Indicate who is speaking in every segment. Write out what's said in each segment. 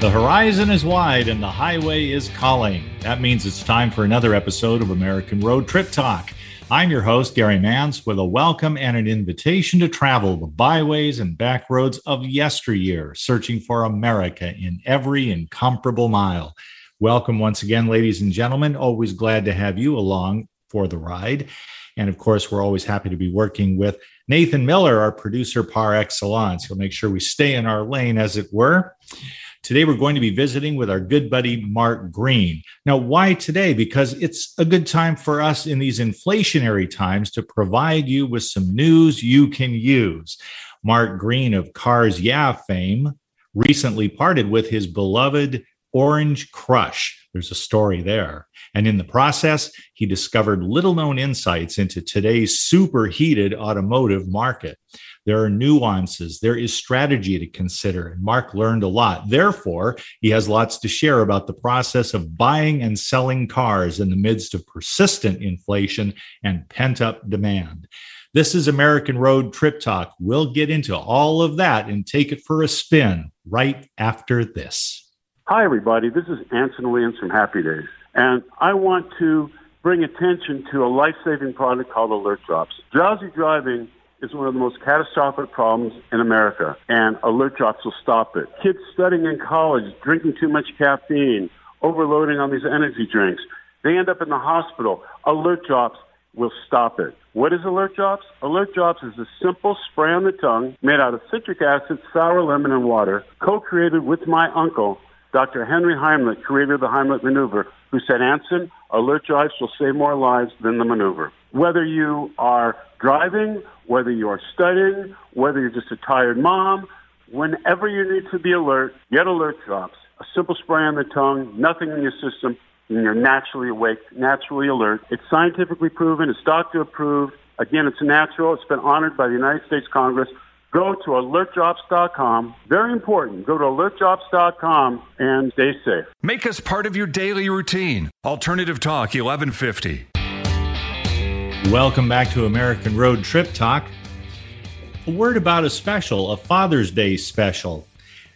Speaker 1: The horizon is wide and the highway is calling. That means it's time for another episode of American Road Trip Talk. I'm your host, Gary Mance, with a welcome and an invitation to travel the byways and back roads of yesteryear, searching for America in every incomparable mile. Welcome once again, ladies and gentlemen. Always glad to have you along for the ride. And of course, we're always happy to be working with Nathan Miller, our producer par excellence. He'll make sure we stay in our lane, as it were. Today, we're going to be visiting with our good buddy, Mark Greene. Now, why today? Because it's a good time for us in these inflationary times to provide you with some news you can use. Mark Greene of Cars Yeah fame recently parted with his beloved Orange Crush. There's a story there. And in the process, he discovered little known insights into today's superheated automotive market. There are nuances, there is strategy to consider. And Mark learned a lot. Therefore, he has lots to share about the process of buying and selling cars in the midst of persistent inflation and pent up demand. This is American Road Trip Talk. We'll get into all of that and take it for a spin right after this.
Speaker 2: Hi, everybody. This is Anson Williams from Happy Days. And I want to bring attention to a life saving product called Alert Drops. Drowsy driving is one of the most catastrophic problems in America, and Alert Drops will stop it. Kids studying in college, drinking too much caffeine, overloading on these energy drinks, they end up in the hospital. Alert Drops will stop it. What is Alert Drops? Alert Drops is a simple spray on the tongue made out of citric acid, sour lemon, and water, co-created with my uncle Dr. Henry Heimlich, creator of the Heimlich maneuver, who said, Anson, Alert Drops will save more lives than the maneuver. Whether you are driving, whether you are studying, whether you're just a tired mom, whenever you need to be alert, get alert drops. A simple spray on the tongue, nothing in your system, and you're naturally awake, naturally alert. It's scientifically proven, it's doctor approved. Again, it's natural. It's been honored by the United States Congress go to alertdrops.com. Very important. Go to alertdrops.com and stay safe.
Speaker 3: Make us part of your daily routine. Alternative Talk 1150.
Speaker 1: Welcome back to American Road Trip Talk. A word about a special, a Father's Day special.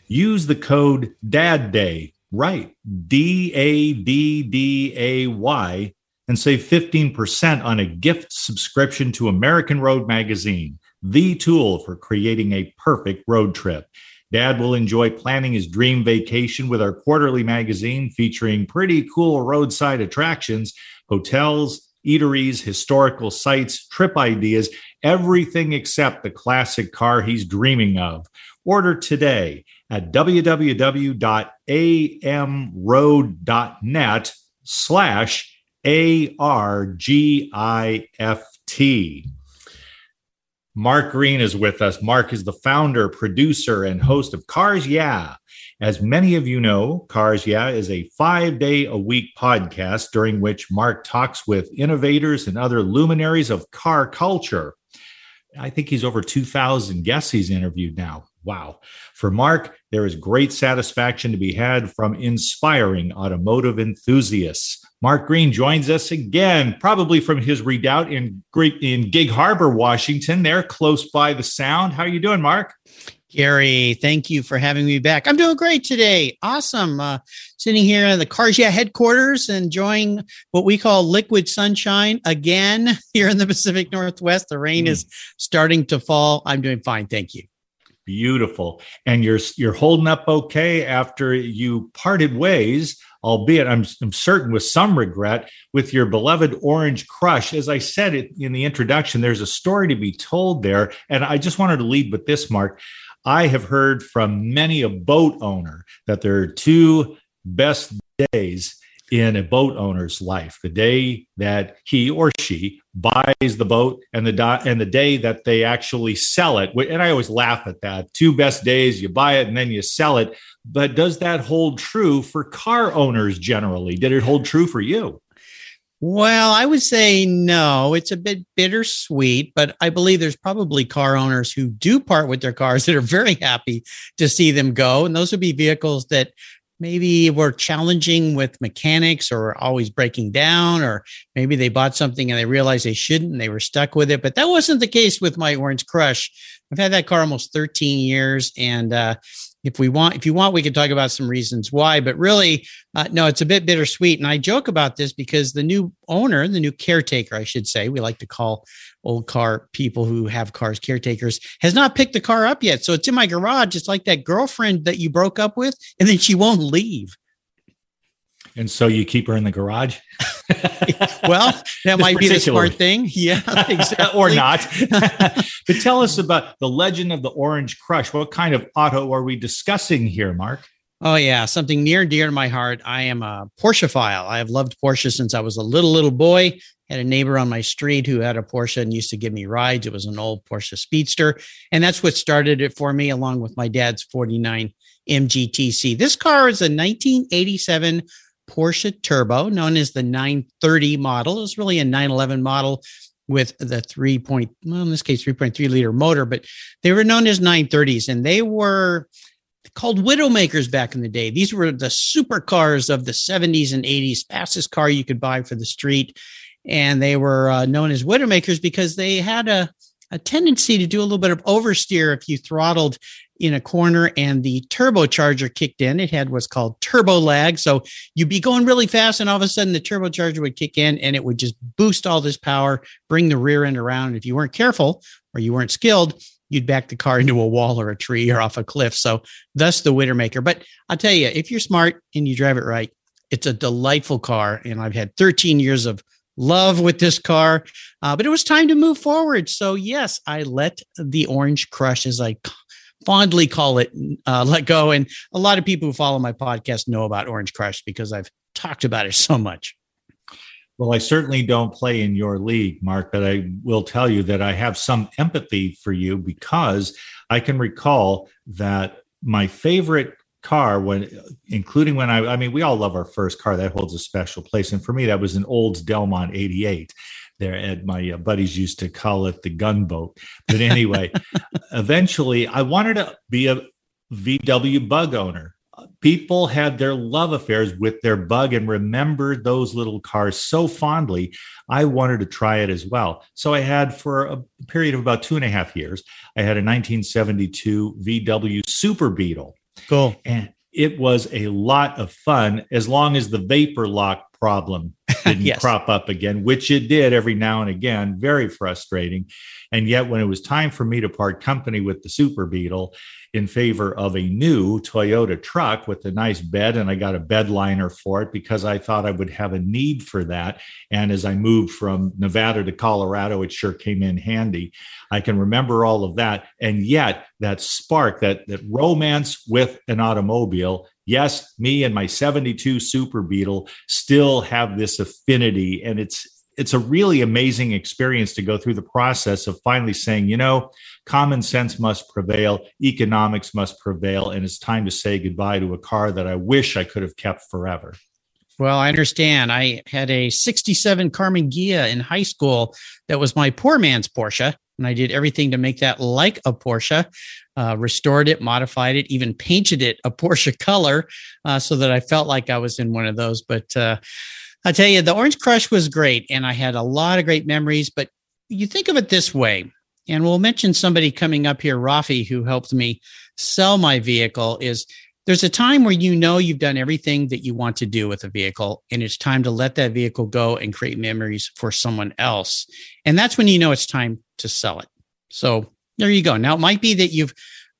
Speaker 1: Use the code DAD Day, right? D A D D A Y, and save 15% on a gift subscription to American Road Magazine the tool for creating a perfect road trip. Dad will enjoy planning his dream vacation with our quarterly magazine featuring pretty cool roadside attractions, hotels, eateries, historical sites, trip ideas, everything except the classic car he's dreaming of. Order today at www.amroad.net slash A-R-G-I-F-T. Mark Greene is with us. Mark is the founder, producer, and host of Cars Yeah. As many of you know, Cars Yeah is a five day a week podcast during which Mark talks with innovators and other luminaries of car culture. I think he's over 2,000 guests he's interviewed now. Wow. For Mark, there is great satisfaction to be had from inspiring automotive enthusiasts. Mark Greene joins us again, probably from his redoubt in in Gig Harbor, Washington. There, close by the Sound. How are you doing, Mark?
Speaker 4: Gary, thank you for having me back. I'm doing great today. Awesome. Uh, sitting here in the Cars Yeah headquarters, enjoying what we call liquid sunshine again here in the Pacific Northwest. The rain mm. is starting to fall. I'm doing fine. Thank you.
Speaker 1: Beautiful. And you're you're holding up okay after you parted ways albeit I'm, I'm, certain with some regret, with your beloved Orange Crush. As I said in the introduction, there's a story to be told there. And I just wanted to lead with this, Mark. I have heard from many a boat owner that there are two best days in a boat owner's life the day that he or she buys the boat and the do- and the day that they actually sell it. And i always laugh at that. Two best days you buy it and then you sell it. But does that hold true for car owners generally? Did it hold true for you?
Speaker 4: Well, I would say no. It's a bit bittersweet, but I believe there's probably car owners who do part with their cars that are very happy to see them go. And those would be vehicles that maybe were challenging with mechanics or always breaking down, or maybe they bought something and they realized they shouldn't and they were stuck with it. But that wasn't the case with my Orange Crush. I've had that car almost 13 years and uh, if we want, if you want, we could talk about some reasons why. But really, uh, no, it's a bit bittersweet. And I joke about this because the new owner, the new caretaker, I should say, we like to call old car people who have cars caretakers, has not picked the car up yet. So it's in my garage. It's like that girlfriend that you broke up with, and then she won't leave.
Speaker 1: And so you keep her in the garage?
Speaker 4: well, that might be the smart thing. Yeah,
Speaker 1: exactly. or not. but tell us about the legend of the Orange Crush. What kind of auto are we discussing here, Mark?
Speaker 4: Oh yeah, something near and dear to my heart. I am a Porschephile. I have loved Porsche since I was a little little boy. Had a neighbor on my street who had a Porsche and used to give me rides. It was an old Porsche Speedster, and that's what started it for me, along with my dad's '49 MGTC. This car is a 1987 Porsche Turbo, known as the 930 model. It's really a 911 model with the 3. Point, well, in this case, 3.3 liter motor, but they were known as 930s and they were called Widowmakers back in the day. These were the supercars of the 70s and 80s, fastest car you could buy for the street. And they were uh, known as Widowmakers because they had a, a tendency to do a little bit of oversteer if you throttled in a corner and the turbocharger kicked in. It had what's called turbo lag. So you'd be going really fast, and all of a sudden the turbocharger would kick in and it would just boost all this power, bring the rear end around. And if you weren't careful or you weren't skilled, you'd back the car into a wall or a tree or off a cliff. So thus the Widowmaker. But I'll tell you, if you're smart and you drive it right, it's a delightful car. And I've had 13 years of love with this car, uh, but it was time to move forward. So yes, I let the orange crush, as I fondly call it uh, let go. And a lot of people who follow my podcast know about Orange Crush because I've talked about it so much.
Speaker 1: Well, I certainly don't play in your league, Mark, but I will tell you that I have some empathy for you because I can recall that my favorite car when including when I I mean we all love our first car that holds a special place and for me that was an Olds Delmont 88 there and my uh, buddies used to call it the gunboat. But anyway eventually i wanted to be a vw bug owner. People had their love affairs with their bug and remembered those little cars so fondly i wanted to try it as well. So i had for a period of about two and a half years i had a 1972 vw super beetle.
Speaker 4: Cool.
Speaker 1: And it was a lot of fun as long as the vapor lock problem didn't yes. crop up again, which it did every now and again. Very frustrating. And yet, when it was time for me to part company with the Super Beetle in favor of a new Toyota truck with a nice bed, and I got a bed liner for it because I thought I would have a need for that. And as I moved from Nevada to Colorado, it sure came in handy. I can remember all of that. And yet, that spark, that, that romance with an automobile yes, me and my 72 Super Beetle still have this affinity. And it's it's a really amazing experience to go through the process of finally saying, you know, common sense must prevail, economics must prevail, and it's time to say goodbye to a car that I wish I could have kept forever.
Speaker 4: Well, I understand. I had a 67 Karmann Ghia in high school that was my poor man's Porsche and I did everything to make that like a Porsche. Uh, restored it, modified it, even painted it a Porsche color, uh, so that I felt like I was in one of those. But uh, I tell you, the Orange Crush was great, and I had a lot of great memories. But you think of it this way, and we'll mention somebody coming up here, Raffi, who helped me sell my vehicle. Is there's a time where you know you've done everything that you want to do with a vehicle and it's time to let that vehicle go and create memories for someone else and that's when you know it's time to sell it so there you go now it might be that you've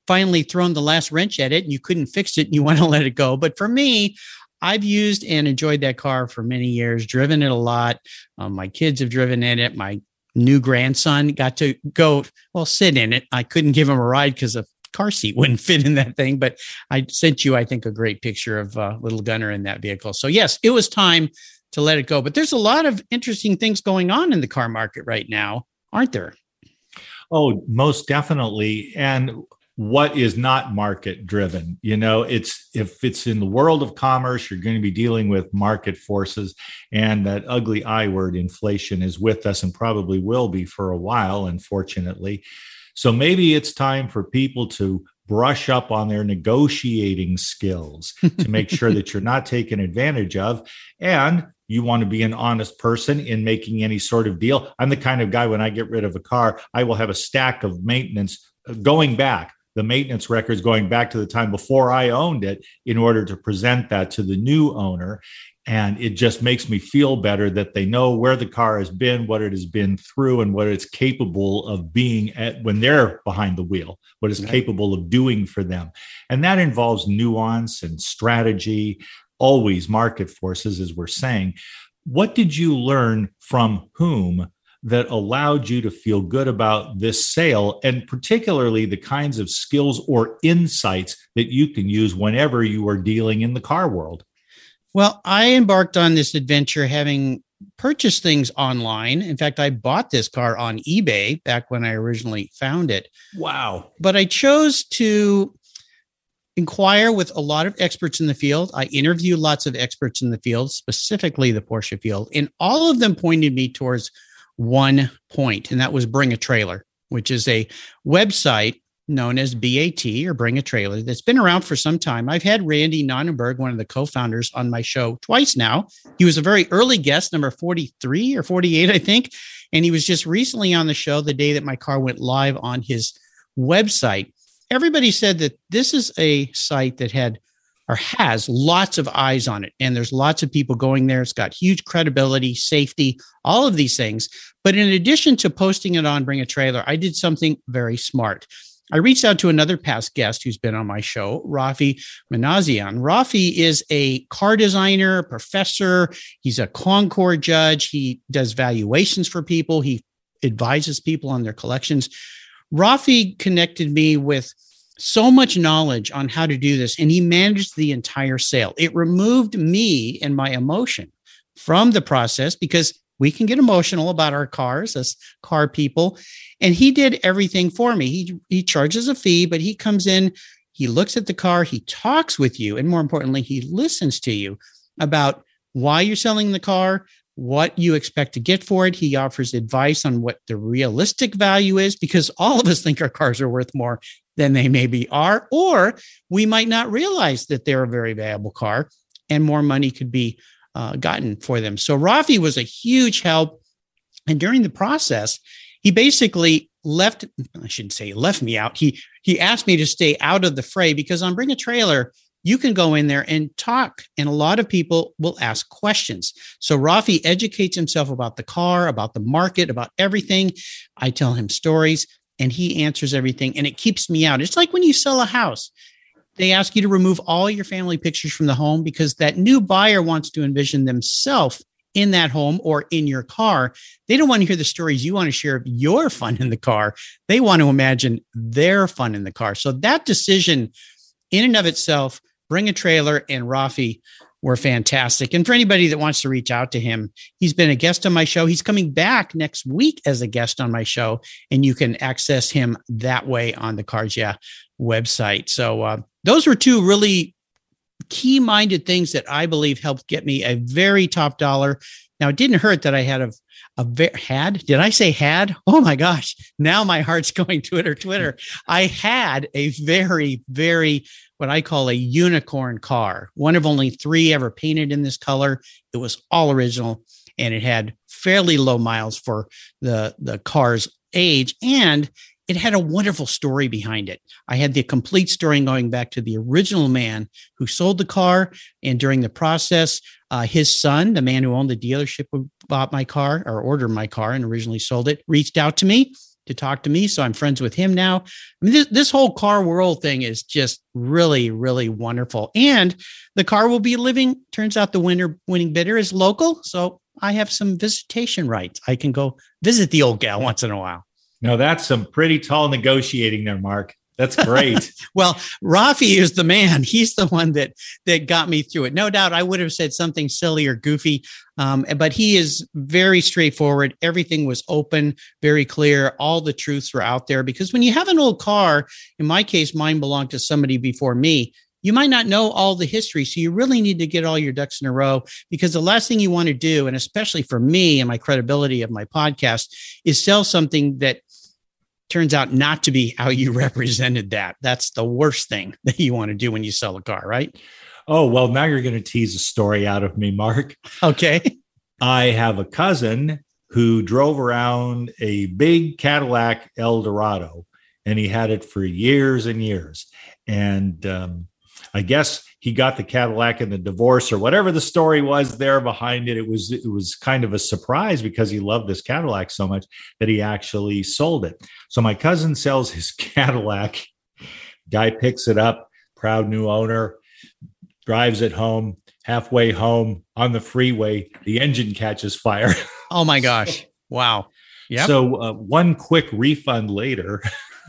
Speaker 4: finally thrown the last wrench at it and you couldn't fix it and you want to let it go but for me I've used and enjoyed that car for many years, driven it a lot. Um, my kids have driven in it. My new grandson got to go, well, sit in it. I couldn't give him a ride because of car seat wouldn't fit in that thing. But I sent you, I think, a great picture of uh, little Gunner in that vehicle. So yes, it was time to let it go. But there's a lot of interesting things going on in the car market right now, aren't there?
Speaker 1: Oh, most definitely. And what is not market driven you know it's if it's in the world of commerce you're going to be dealing with market forces and that ugly i word inflation is with us and probably will be for a while unfortunately so maybe it's time for people to brush up on their negotiating skills to make sure that you're not taken advantage of. And you want to be an honest person in making any sort of deal. I'm the kind of guy when I get rid of a car, I will have a stack of maintenance uh, going back the maintenance records going back to the time before I owned it in order to present that to the new owner. And it just makes me feel better that they know where the car has been, what it has been through, and what it's capable of being at when they're behind the wheel, what it's right. capable of doing for them. And that involves nuance and strategy, always market forces, as we're saying. What did you learn from whom that allowed you to feel good about this sale and particularly the kinds of skills or insights that you can use whenever you are dealing in the car world?
Speaker 4: Well, I embarked on this adventure having purchased things online. In fact, I bought this car on eBay back when I originally found it.
Speaker 1: Wow.
Speaker 4: But I chose to inquire with a lot of experts in the field. I interviewed lots of experts in the field, specifically the Porsche field, and all of them pointed me towards one point, and that was Bring a Trailer, which is a website known as BAT or Bring a Trailer that's been around for some time. I've had Randy Nonnenberg, one of the co founders, on my show twice now. He was a very early guest, number 43 or 48, I think. And he was just recently on the show the day that my car went live on his website. Everybody said that this is a site that had or has lots of eyes on it. And there's lots of people going there. It's got huge credibility, safety, all of these things. But in addition to posting it on Bring a Trailer, I did something very smart. I reached out to another past guest who's been on my show, Raffi Minasian. Raffi is a car designer, professor. He's a Concours judge. He does valuations for people. He advises people on their collections. Raffi connected me with so much knowledge on how to do this, and he managed the entire sale. It removed me and my emotion from the process because we can get emotional about our cars as car people. And he did everything for me. He, he charges a fee, but he comes in, he looks at the car, he talks with you, and more importantly, he listens to you about why you're selling the car, what you expect to get for it. He offers advice on what the realistic value is because all of us think our cars are worth more than they maybe are, or we might not realize that they're a very valuable car and more money could be uh, gotten for them. So Raffi was a huge help. And during the process, he basically left, I shouldn't say left me out. He he asked me to stay out of the fray because on Bring a Trailer, you can go in there and talk, and a lot of people will ask questions. So Raffi educates himself about the car, about the market, about everything. I tell him stories and he answers everything and it keeps me out. It's like when you sell a house, they ask you to remove all your family pictures from the home because that new buyer wants to envision themselves in that home or in your car. They don't want to hear the stories you want to share of your fun in the car. They want to imagine their fun in the car. So that decision in and of itself, bring a trailer and Raffi were fantastic. And for anybody that wants to reach out to him, he's been a guest on my show. He's coming back next week as a guest on my show, and you can access him that way on the Cars Yeah website. So uh, those were two really key minded things that I believe helped get me a very top dollar. Now it didn't hurt that I had a a had did I say had? Oh my gosh! Now my heart's going Twitter, Twitter. I had a very, very what I call a unicorn car, one of only three ever painted in this color. It was all original, and it had fairly low miles for the the car's age, and it had a wonderful story behind it. I had the complete story going back to the original man who sold the car. And during the process, uh, his son, the man who owned the dealership who bought my car or ordered my car and originally sold it, reached out to me to talk to me. So I'm friends with him now. I mean, this, this whole car world thing is just really, really wonderful. And the car will be living, turns out the winner winning bidder is local. So I have some visitation rights. I can go visit the old gal once in a while.
Speaker 1: Now that's some pretty tall negotiating there, Mark. That's great.
Speaker 4: well, Raffi is the man. He's the one that that got me through it. No doubt, I would have said something silly or goofy, um, but he is very straightforward. Everything was open, very clear. All the truths were out there. Because when you have an old car, in my case, mine belonged to somebody before me. You might not know all the history, so you really need to get all your ducks in a row. Because the last thing you want to do, and especially for me and my credibility of my podcast, is sell something that turns out not to be how you represented that. That's the worst thing that you want to do when you sell a car, right?
Speaker 1: Oh, well, now you're going to tease a story out of me, Mark.
Speaker 4: Okay.
Speaker 1: I have a cousin who drove around a big Cadillac Eldorado and he had it for years and years. And um, I guess he got the Cadillac in the divorce or whatever the story was there behind it. It was it was kind of a surprise because he loved this Cadillac so much that he actually sold it. So my cousin sells his Cadillac. Guy picks it up, proud new owner, drives it home. Halfway home on the freeway, the engine catches fire.
Speaker 4: Oh my gosh! Wow.
Speaker 1: Yeah. So uh, one quick refund later,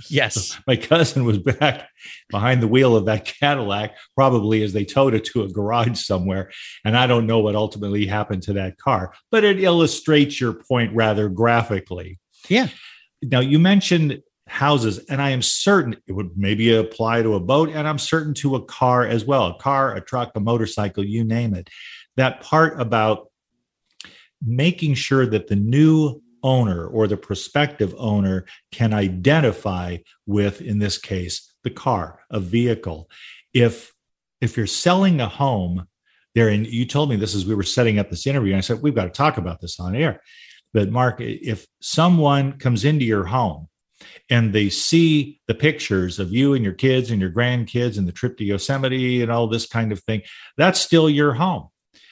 Speaker 4: Yes.
Speaker 1: My cousin was back behind the wheel of that Cadillac, probably as they towed it to a garage somewhere. And I don't know what ultimately happened to that car, but it illustrates your point rather graphically.
Speaker 4: Yeah.
Speaker 1: Now, you mentioned houses, and I am certain it would maybe apply to a boat, and I'm certain to a car as well a car, a truck, a motorcycle, you name it. That part about making sure that the new owner or the prospective owner can identify with in this case the car a vehicle. If if you're selling a home there and you told me this as we were setting up this interview and i said we've got to talk about this on air. But mark if someone comes into your home and they see the pictures of you and your kids and your grandkids and the trip to yosemite and all this kind of thing that's still your home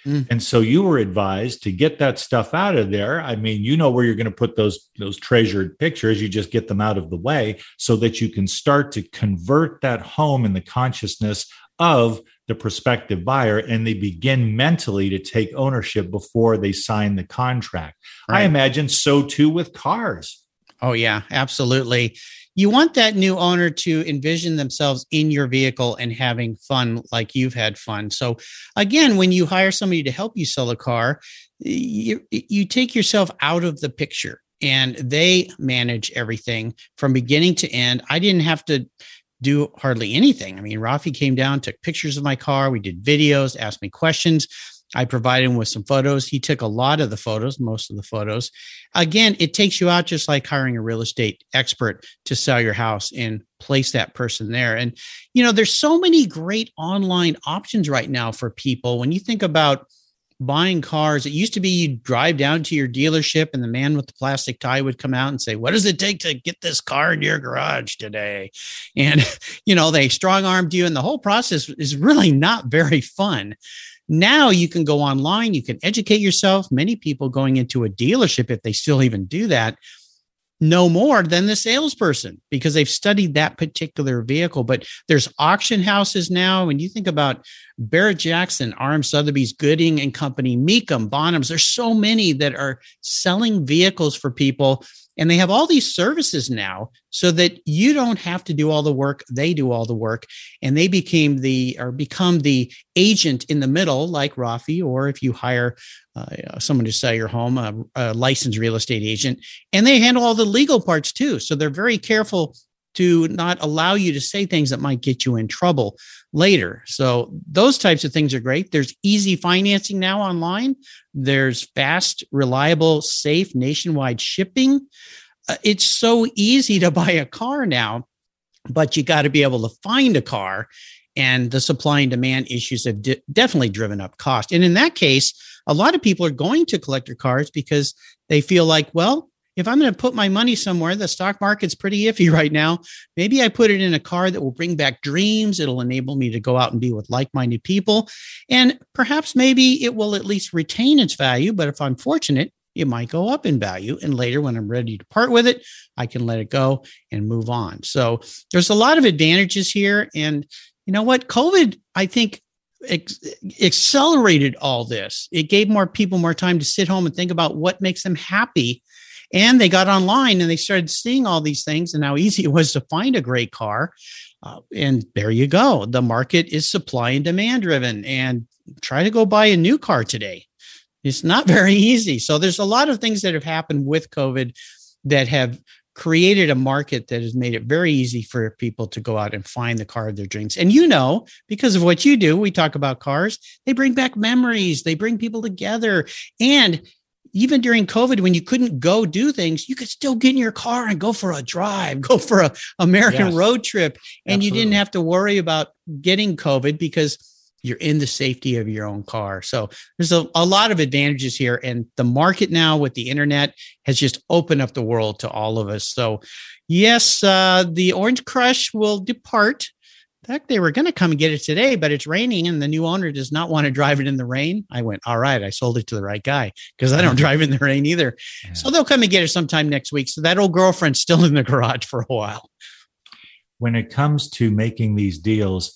Speaker 1: Mm. And so you were advised to get that stuff out of there. I mean, you know where you're going to put those those treasured pictures. You just get them out of the way so that you can start to convert that home in the consciousness of the prospective buyer and they begin mentally to take ownership before they sign the contract. Right. I imagine so too with cars.
Speaker 4: Oh yeah, absolutely you want that new owner to envision themselves in your vehicle and having fun like you've had fun. So again, when you hire somebody to help you sell a car, you you take yourself out of the picture and they manage everything from beginning to end. I didn't have to do hardly anything. I mean, Raffi came down, took pictures of my car, we did videos, asked me questions. I provided him with some photos. He took a lot of the photos, most of the photos. Again, it takes you out just like hiring a real estate expert to sell your house and place that person there. And, you know, there's so many great online options right now for people. When you think about buying cars, it used to be you drive down to your dealership and the man with the plastic tie would come out and say, What does it take to get this car in your garage today? And, you know, they strong armed you, and the whole process is really not very fun. Now you can go online, you can educate yourself. Many people going into a dealership, if they still even do that, know more than the salesperson because they've studied that particular vehicle. But there's auction houses now. When you think about Barrett Jackson, RM Sotheby's, Gooding and Company, Mecum, Bonhams, there's so many that are selling vehicles for people and they have all these services now so that you don't have to do all the work, they do all the work. And they became the or become the agent in the middle, like Raffi, or if you hire uh, someone to sell your home, a, a licensed real estate agent, and they handle all the legal parts too. So they're very careful to not allow you to say things that might get you in trouble later. So those types of things are great. There's easy financing now online. There's fast, reliable, safe nationwide shipping. Uh, it's so easy to buy a car now, but you got to be able to find a car. And the supply and demand issues have de- definitely driven up cost. And in that case, a lot of people are going to collector cars because they feel like, well, if I'm going to put my money somewhere, the stock market's pretty iffy right now. Maybe I put it in a car that will bring back dreams. It'll enable me to go out and be with like minded people. And perhaps maybe it will at least retain its value. But if I'm fortunate, it might go up in value. And later, when I'm ready to part with it, I can let it go and move on. So there's a lot of advantages here. And you know what? COVID, I think, accelerated all this. It gave more people more time to sit home and think about what makes them happy and they got online and they started seeing all these things and how easy it was to find a great car. Uh, and there you go. The market is supply and demand driven. And try to go buy a new car today. It's not very easy. So there's a lot of things that have happened with COVID that have created a market that has made it very easy for people to go out and find the car of their dreams. And you know, because of what you do, we talk about cars, they bring back memories, they bring people together. And even during COVID, when you couldn't go do things, you could still get in your car and go for a drive, go for a American yes. road trip, and Absolutely. you didn't have to worry about getting COVID because you're in the safety of your own car. So there's a, a lot of advantages here. And the market now with the internet has just opened up the world to all of us. So, yes, uh, the Orange Crush will depart. In fact, they were going to come and get it today, but it's raining and the new owner does not want to drive it in the rain. I went, all right, I sold it to the right guy because I don't mm-hmm. drive in the rain either. Yeah. So they'll come and get it sometime next week. So that old girlfriend's still in the garage for a while.
Speaker 1: When it comes to making these deals,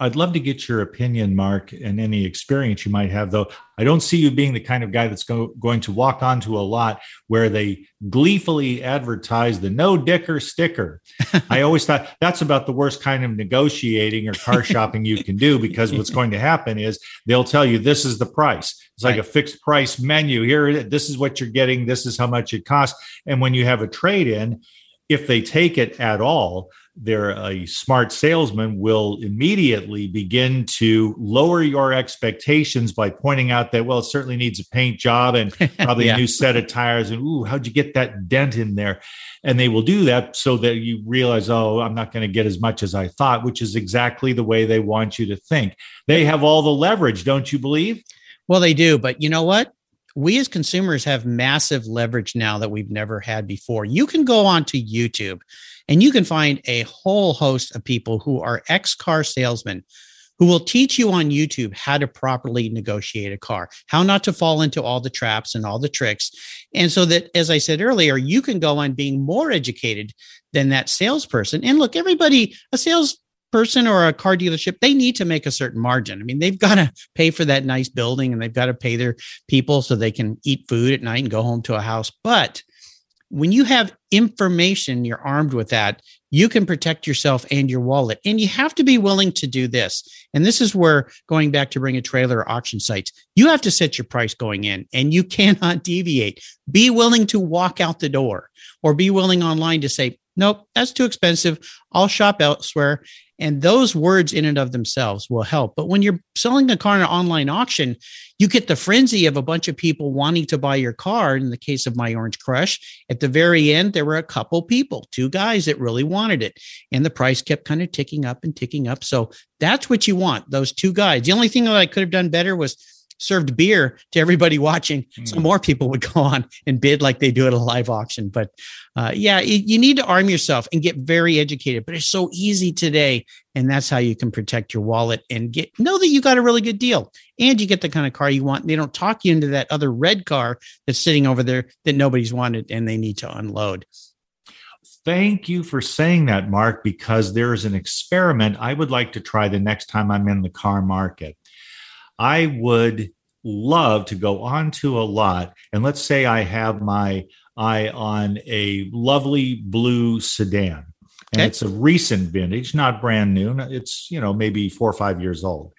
Speaker 1: I'd love to get your opinion, Mark, and any experience you might have. Though I don't see you being the kind of guy that's go, going to walk onto a lot where they gleefully advertise the no dicker sticker. I always thought that's about the worst kind of negotiating or car shopping you can do because what's going to happen is they'll tell you this is the price. It's like right. a fixed price menu. Here, this is what you're getting. This is how much it costs. And when you have a trade in, if they take it at all, they're a smart salesman will immediately begin to lower your expectations by pointing out that well it certainly needs a paint job and probably yeah. a new set of tires and ooh how'd you get that dent in there? And they will do that so that you realize oh i'm not going to get as much as i thought which is exactly the way they want you to think. They have all the leverage don't you believe?
Speaker 4: Well they do but you know what we as consumers have massive leverage now that we've never had before you can go onto youtube and you can find a whole host of people who are ex car salesmen who will teach you on YouTube how to properly negotiate a car, how not to fall into all the traps and all the tricks. And so that, as I said earlier, you can go on being more educated than that salesperson. And look, everybody, a salesperson or a car dealership, they need to make a certain margin. I mean, they've got to pay for that nice building and they've got to pay their people so they can eat food at night and go home to a house. But when you have information, you're armed with that, you can protect yourself and your wallet. And you have to be willing to do this. And this is where going back to bring a trailer auction sites, you have to set your price going in and you cannot deviate. Be willing to walk out the door or be willing online to say, nope, that's too expensive. I'll shop elsewhere. And those words in and of themselves will help. But when you're selling a car in an online auction, you get the frenzy of a bunch of people wanting to buy your car. In the case of my Orange Crush, at the very end, there were a couple people, two guys that really wanted it. And the price kept kind of ticking up and ticking up. So that's what you want, those two guys. The only thing that I could have done better was served beer to everybody watching, mm. so more people would go on and bid like they do at a live auction. But uh, yeah, you need to arm yourself and get very educated. But it's so easy today, and that's how you can protect your wallet and get know that you got a really good deal, and you get the kind of car you want. They don't talk you into that other red car that's sitting over there that nobody's wanted, and they need to unload.
Speaker 1: Thank you for saying that, Mark, because there is an experiment I would like to try the next time I'm in the car market. I would love to go onto a lot and let's say I have my eye on a lovely blue sedan and okay. it's a recent vintage, not brand new. It's, you know, maybe four or five years old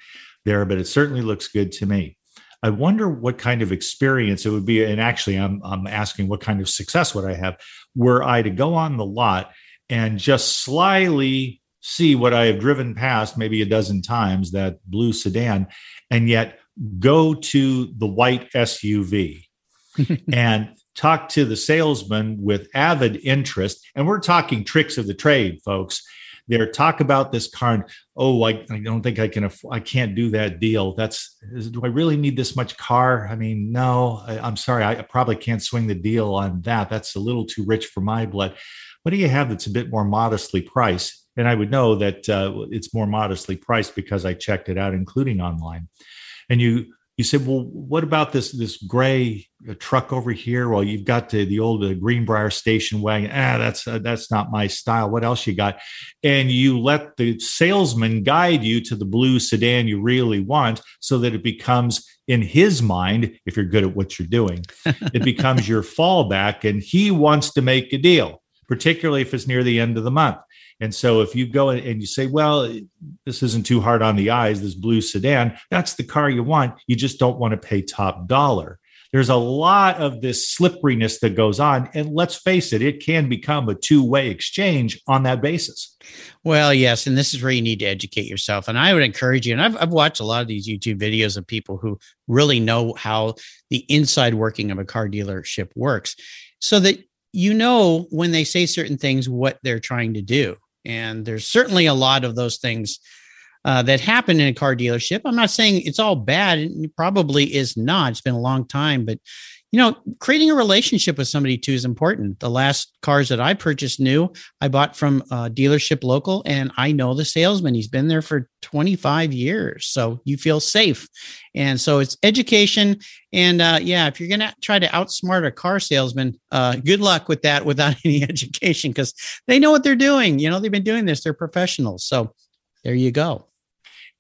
Speaker 1: there, but it certainly looks good to me. I wonder what kind of experience it would be. And actually, I'm, I'm asking what kind of success would I have were I to go on the lot and just slyly see what I have driven past maybe a dozen times, that blue sedan, and yet go to the white SUV and talk to the salesman with avid interest. And we're talking tricks of the trade, folks. There, talk about this car. And, oh, I, I don't think I can. Aff- I can't do that deal. That's. Is, do I really need this much car? I mean, no. I, I'm sorry. I probably can't swing the deal on that. That's a little too rich for my blood. What do you have that's a bit more modestly priced? And I would know that uh, it's more modestly priced because I checked it out, including online. And you you said, well, what about this this gray uh, truck over here? Well, you've got the the old uh, Greenbrier station wagon. Ah, that's uh, that's not my style. What else you got? And you let the salesman guide you to the blue sedan you really want, so that it becomes in his mind, if you're good at what you're doing, it becomes your fallback, and he wants to make a deal, particularly if it's near the end of the month. And so if you go and you say, well, this isn't too hard on the eyes, this blue sedan, that's the car you want. You just don't want to pay top dollar. There's a lot of this slipperiness that goes on. And let's face it, it can become a two way exchange on that basis.
Speaker 4: Well, yes. And this is where you need to educate yourself. And I would encourage you, and I've, I've watched a lot of these YouTube videos of people who really know how the inside working of a car dealership works so that you know when they say certain things what they're trying to do and there's certainly a lot of those things uh, that happen in a car dealership. I'm not saying it's all bad. It probably is not. It's been a long time, but you know, creating a relationship with somebody too is important. The last cars that I purchased new, I bought from a dealership local, and I know the salesman. He's been there for 25 years, so you feel safe. And so it's education. And uh, yeah, if you're going to try to outsmart a car salesman, uh, good luck with that without any education because they know what they're doing. You know, they've been doing this. They're professionals. So there you go.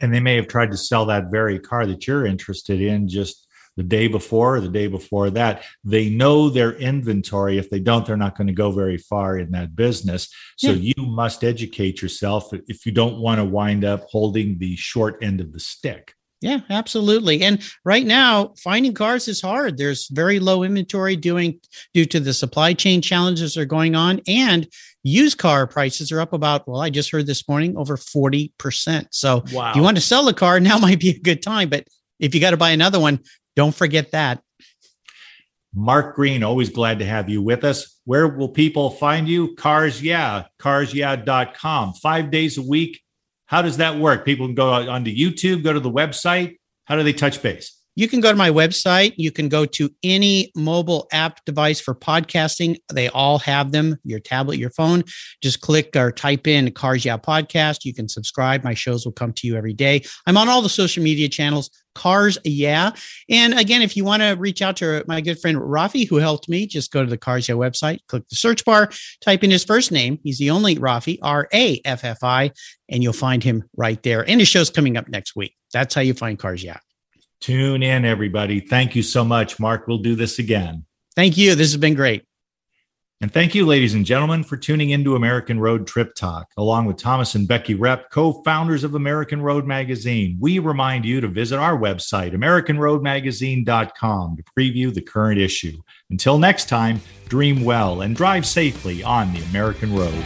Speaker 1: And they may have tried to sell that very car that you're interested in just the day before or the day before that. They know their inventory. If they don't, they're not going to go very far in that business. So yeah. you must educate yourself if you don't want to wind up holding the short end of the stick.
Speaker 4: Yeah, absolutely. And right now, finding cars is hard. There's very low inventory doing due to the supply chain challenges that are going on, and used car prices are up about. Well, I just heard this morning over forty percent. So, wow. if you want to sell the car, now might be a good time. But if you got to buy another one, don't forget that.
Speaker 1: Mark Greene, always glad to have you with us. Where will people find you? Cars Yeah, carsyeah.com. Five days a week. How does that work? People can go onto YouTube, go to the website. How do they touch base?
Speaker 4: You can go to my website. You can go to any mobile app device for podcasting. They all have them, your tablet, your phone. Just click or type in Cars Yeah Podcast. You can subscribe. My shows will come to you every day. I'm on all the social media channels, Cars Yeah. And again, if you want to reach out to my good friend Raffi, who helped me, just go to the Cars Yeah website, click the search bar, type in his first name. He's the only Raffi, R A F F I, and you'll find him right there. And his show's coming up next week. That's how you find Cars Yeah.
Speaker 1: Tune in, everybody. Thank you so much, Mark. We'll do this again.
Speaker 4: Thank you. This has been great.
Speaker 1: And thank you, ladies and gentlemen, for tuning into American Road Trip Talk. Along with Thomas and Becky Repp, co founders of American Road Magazine, we remind you to visit our website, AmericanRoadMagazine.com, to preview the current issue. Until next time, dream well and drive safely on the American Road.